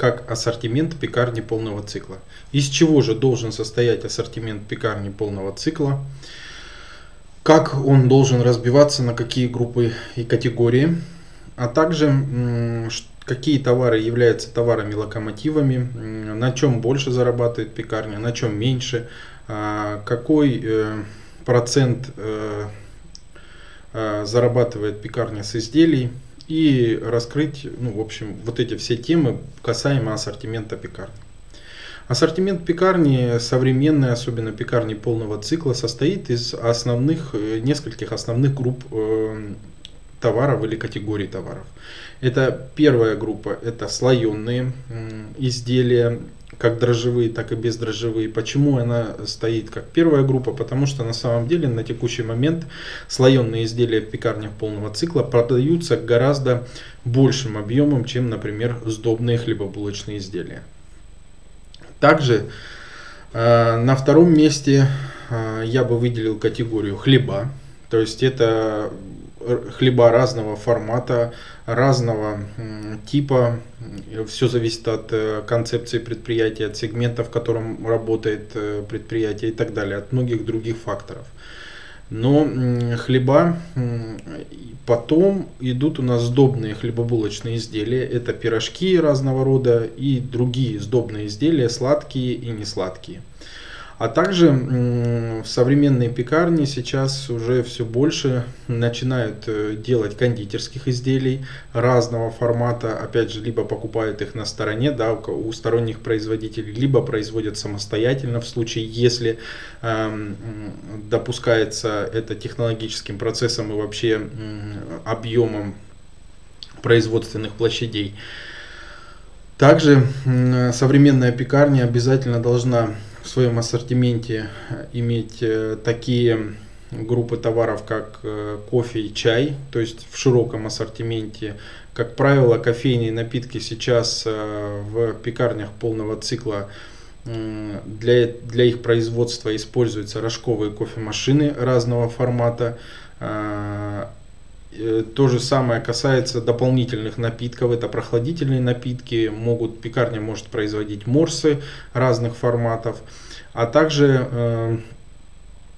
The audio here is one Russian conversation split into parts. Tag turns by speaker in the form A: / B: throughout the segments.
A: как ассортимент пекарни полного цикла. Из чего же должен состоять ассортимент пекарни полного цикла? Как он должен разбиваться на какие группы и категории? А также какие товары являются товарами-локомотивами, на чем больше зарабатывает пекарня, на чем меньше, а, какой э, процент э, э, зарабатывает пекарня с изделий и раскрыть, ну, в общем, вот эти все темы касаемо ассортимента пекарни. Ассортимент пекарни, современной, особенно пекарни полного цикла, состоит из основных, нескольких основных групп товаров или категорий товаров. Это первая группа, это слоеные изделия, как дрожжевые, так и бездрожжевые. Почему она стоит как первая группа? Потому что на самом деле на текущий момент слоеные изделия в пекарнях полного цикла продаются гораздо большим объемом, чем, например, сдобные хлебобулочные изделия. Также э, на втором месте э, я бы выделил категорию хлеба. То есть это хлеба разного формата, разного типа. Все зависит от э, концепции предприятия, от сегмента, в котором работает э, предприятие и так далее, от многих других факторов. Но хлеба потом идут у нас сдобные хлебобулочные изделия. Это пирожки разного рода и другие сдобные изделия, сладкие и несладкие. А также в современной пекарне сейчас уже все больше начинают э, делать кондитерских изделий разного формата. Опять же, либо покупают их на стороне, да, у сторонних производителей, либо производят самостоятельно в случае, если э, допускается это технологическим процессом и вообще э, объемом производственных площадей. Также современная пекарня обязательно должна в своем ассортименте э, иметь э, такие группы товаров, как э, кофе и чай, то есть в широком ассортименте. Как правило, кофейные напитки сейчас в пекарнях полного цикла для, для их производства используются рожковые кофемашины разного формата. То же самое касается дополнительных напитков. Это прохладительные напитки. Могут, пекарня может производить морсы разных форматов. А также э,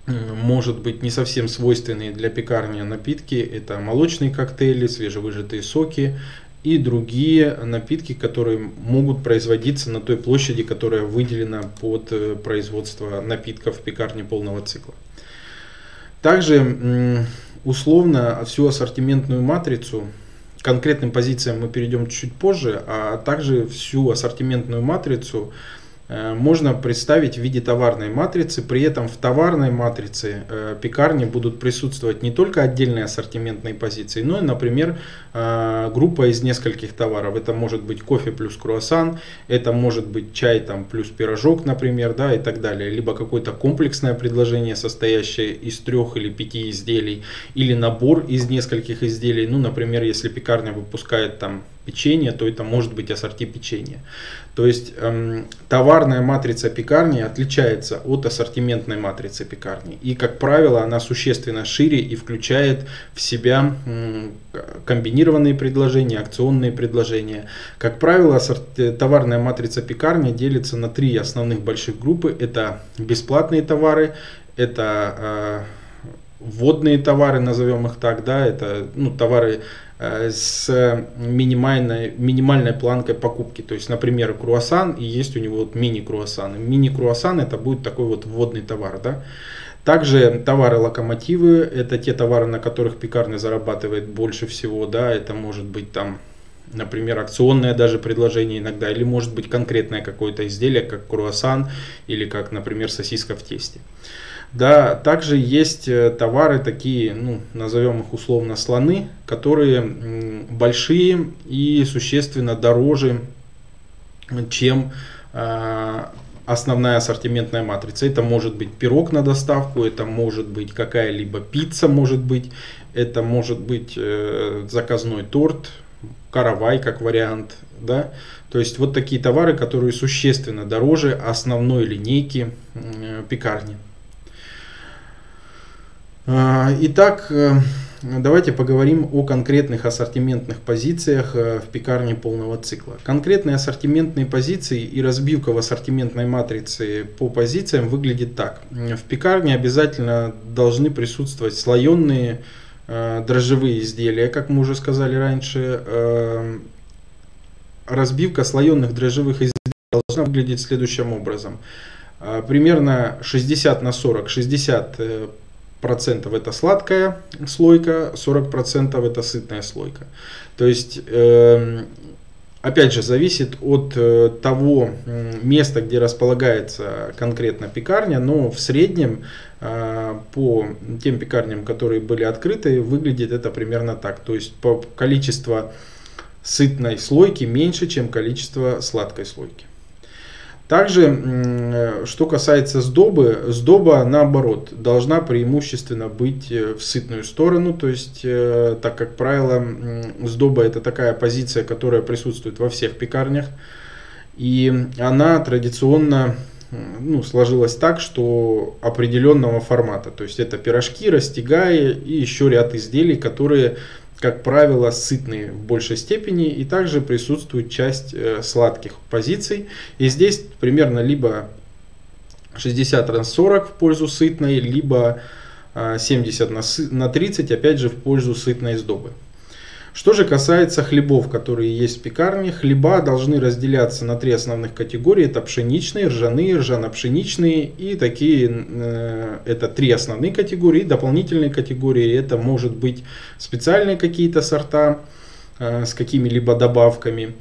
A: может быть не совсем свойственные для пекарни напитки. Это молочные коктейли, свежевыжатые соки и другие напитки, которые могут производиться на той площади, которая выделена под э, производство напитков в пекарне полного цикла. Также условно всю ассортиментную матрицу, конкретным позициям мы перейдем чуть позже, а также всю ассортиментную матрицу можно представить в виде товарной матрицы. При этом в товарной матрице э, пекарни будут присутствовать не только отдельные ассортиментные позиции, но и, например, э, группа из нескольких товаров. Это может быть кофе плюс круассан, это может быть чай там плюс пирожок, например, да, и так далее. Либо какое-то комплексное предложение, состоящее из трех или пяти изделий, или набор из нескольких изделий. Ну, например, если пекарня выпускает там печенье, то это может быть ассорти печенья. То есть эм, товарная матрица пекарни отличается от ассортиментной матрицы пекарни. И, как правило, она существенно шире и включает в себя эм, комбинированные предложения, акционные предложения. Как правило, ассорти- товарная матрица пекарни делится на три основных больших группы. Это бесплатные товары, это э, водные товары, назовем их так, да, это ну, товары Э, с минимальной, минимальной планкой покупки. То есть, например, круассан, и есть у него вот мини-круассан. Мини-круассан это будет такой вот вводный товар. Да? Также товары-локомотивы, это те товары, на которых пекарня зарабатывает больше всего. Да? Это может быть там например, акционное даже предложение иногда, или может быть конкретное какое-то изделие, как круассан, или как, например, сосиска в тесте. Да, также есть э, товары такие, ну, назовем их условно слоны, которые большие и существенно дороже, чем э, основная ассортиментная матрица. Это может быть пирог на доставку, это может быть какая-либо пицца, может быть, это может быть э, заказной торт, каравай как вариант, да. То есть вот такие товары, которые существенно дороже основной линейки пекарни. А, итак, э, давайте поговорим о конкретных ассортиментных позициях э, в пекарне полного цикла. Конкретные ассортиментные позиции и разбивка в ассортиментной матрице по позициям выглядит так. В пекарне обязательно должны присутствовать слоеные э, дрожжевые изделия, как мы уже сказали раньше. Разбивка слоеных дрожжевых изделий должна выглядеть следующим образом. Примерно 60 на 40, 60 процентов это сладкая слойка, 40 процентов это сытная слойка. То есть, э, опять же, зависит от э, того места, где располагается конкретно пекарня, но в среднем э, по тем пекарням, которые были открыты, выглядит это примерно так. То есть, по количеству сытной слойки меньше, чем количество сладкой слойки. Также, что касается сдобы, сдоба наоборот должна преимущественно быть э, в сытную сторону, то есть, э, так как правило, сдоба это такая позиция, которая присутствует во всех пекарнях, и она традиционно ну, сложилась так, что определенного формата, то есть это пирожки, растягаи и еще ряд изделий, которые как правило, сытные в большей степени, и также присутствует часть э, сладких позиций. И здесь примерно либо 60 на 40 в пользу сытной, либо 70 э, на 30, опять же, в пользу сытной сдобы. Что же касается хлебов, которые есть в пекарне, хлеба должны разделяться на три основных категории. Это пшеничные, ржаные, ржано-пшеничные и такие, э, это три основные категории. Дополнительные категории это может быть специальные какие-то сорта э, с какими-либо добавками.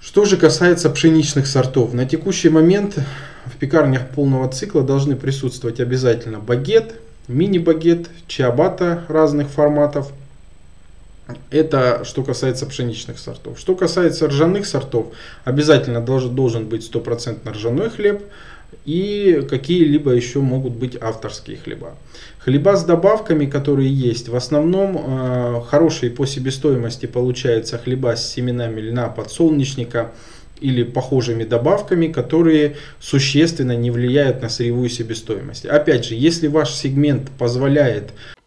A: Что же касается пшеничных сортов, на текущий момент в пекарнях полного цикла должны присутствовать обязательно багет, мини-багет, чиабата разных форматов – это что касается пшеничных сортов. Что касается ржаных сортов, обязательно должен, должен быть стопроцентно ржаной хлеб и какие-либо еще могут быть авторские хлеба. Хлеба с добавками, которые есть, в основном э, хорошие по себестоимости получаются хлеба с семенами льна подсолнечника или похожими добавками, которые существенно не влияют на сырьевую себестоимость. Опять же, если ваш сегмент позволяет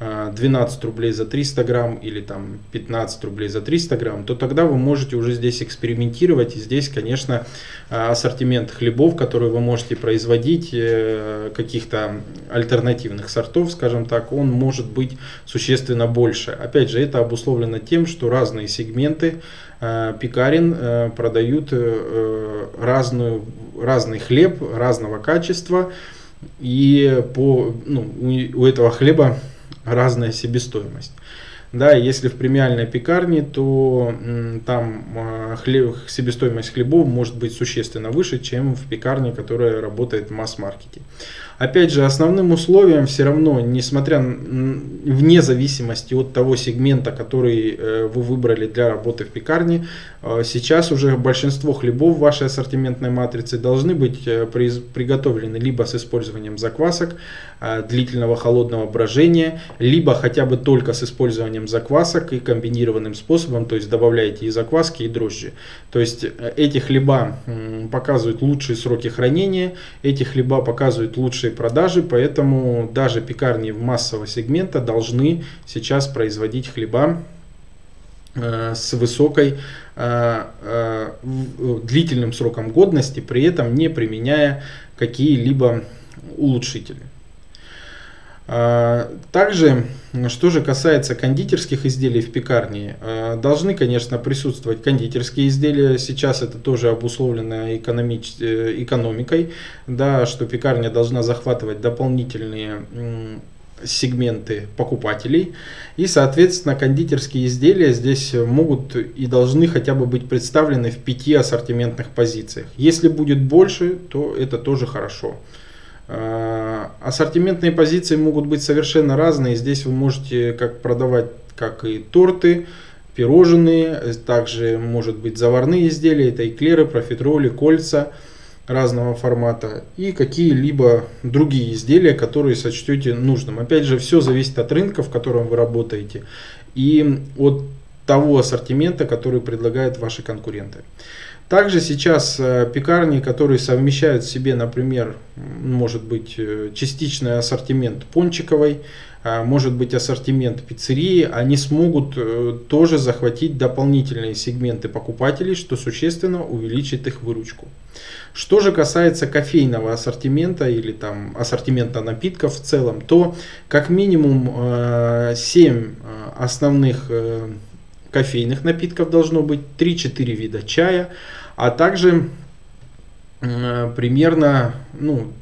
A: 12 рублей за 300 грамм или там 15 рублей за 300 грамм, то тогда вы можете уже здесь экспериментировать. И здесь, конечно, ассортимент хлебов, которые вы можете производить, э, каких-то альтернативных сортов, скажем так, он может быть существенно больше. Опять же, это обусловлено тем, что разные сегменты э, пекарен э, продают разную, разный хлеб разного качества. И по, ну, у этого хлеба разная себестоимость. Да, если в премиальной пекарне, то там э, хлеб, себестоимость хлебов может быть существенно выше, чем в пекарне, которая работает в масс-маркете. Опять же, основным условием все равно, несмотря вне зависимости от того сегмента, который э, вы выбрали для работы в пекарне, э, сейчас уже большинство хлебов в вашей ассортиментной матрице должны быть э, приготовлены либо с использованием заквасок, длительного холодного брожения, либо хотя бы только с использованием заквасок и комбинированным способом, то есть добавляете и закваски, и дрожжи. То есть эти хлеба показывают лучшие сроки хранения, эти хлеба показывают лучшие продажи, поэтому даже пекарни массового сегмента должны сейчас производить хлеба э, с высокой э, э, длительным сроком годности, при этом не применяя какие-либо улучшители. А, также, что же касается кондитерских изделий в пекарне, а, должны, конечно, присутствовать кондитерские изделия. Сейчас это тоже обусловлено экономич... Э, экономикой, да, что пекарня должна захватывать дополнительные сегменты покупателей. И, соответственно, кондитерские изделия здесь могут и должны хотя бы быть представлены в пяти ассортиментных позициях. Если будет больше, то это тоже хорошо. А, ассортиментные позиции могут быть совершенно разные. Здесь вы можете как продавать как и торты, пирожные, также может быть заварные изделия, это эклеры, профитроли, кольца разного формата и какие-либо другие изделия, которые сочтете нужным. Опять же, все зависит от рынка, в котором вы работаете и от того ассортимента, который предлагают ваши конкуренты. Также сейчас э, пекарни, которые совмещают в себе, например, может быть э, частичный ассортимент пончиковой, а, может быть ассортимент пиццерии, они смогут э, тоже захватить дополнительные сегменты покупателей, что существенно увеличит их выручку. Что же касается кофейного ассортимента или там ассортимента напитков в целом, то как минимум 7 основных кофейных напитков должно быть, 3-4 вида чая, а также э, примерно ну,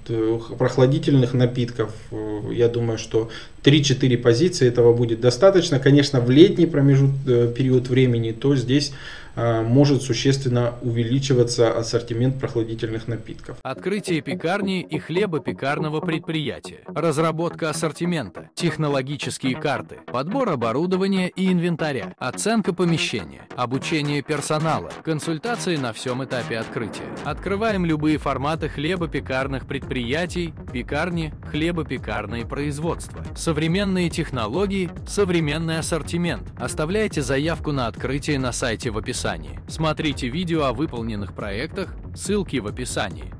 A: прохладительных напитков. Э, я думаю, что 3-4 позиции этого будет достаточно. Конечно, в летний промежут, э, период времени, то здесь а, может существенно увеличиваться ассортимент прохладительных напитков.
B: Открытие пекарни и хлебопекарного предприятия, разработка ассортимента, технологические карты, подбор оборудования и инвентаря, оценка помещения, обучение персонала, консультации на всем этапе открытия. Открываем любые форматы хлебопекарных предприятий, пекарни, хлебопекарные производства. Современные технологии, современный ассортимент. Оставляйте заявку на открытие на сайте в описании. Смотрите видео о выполненных проектах, ссылки в описании.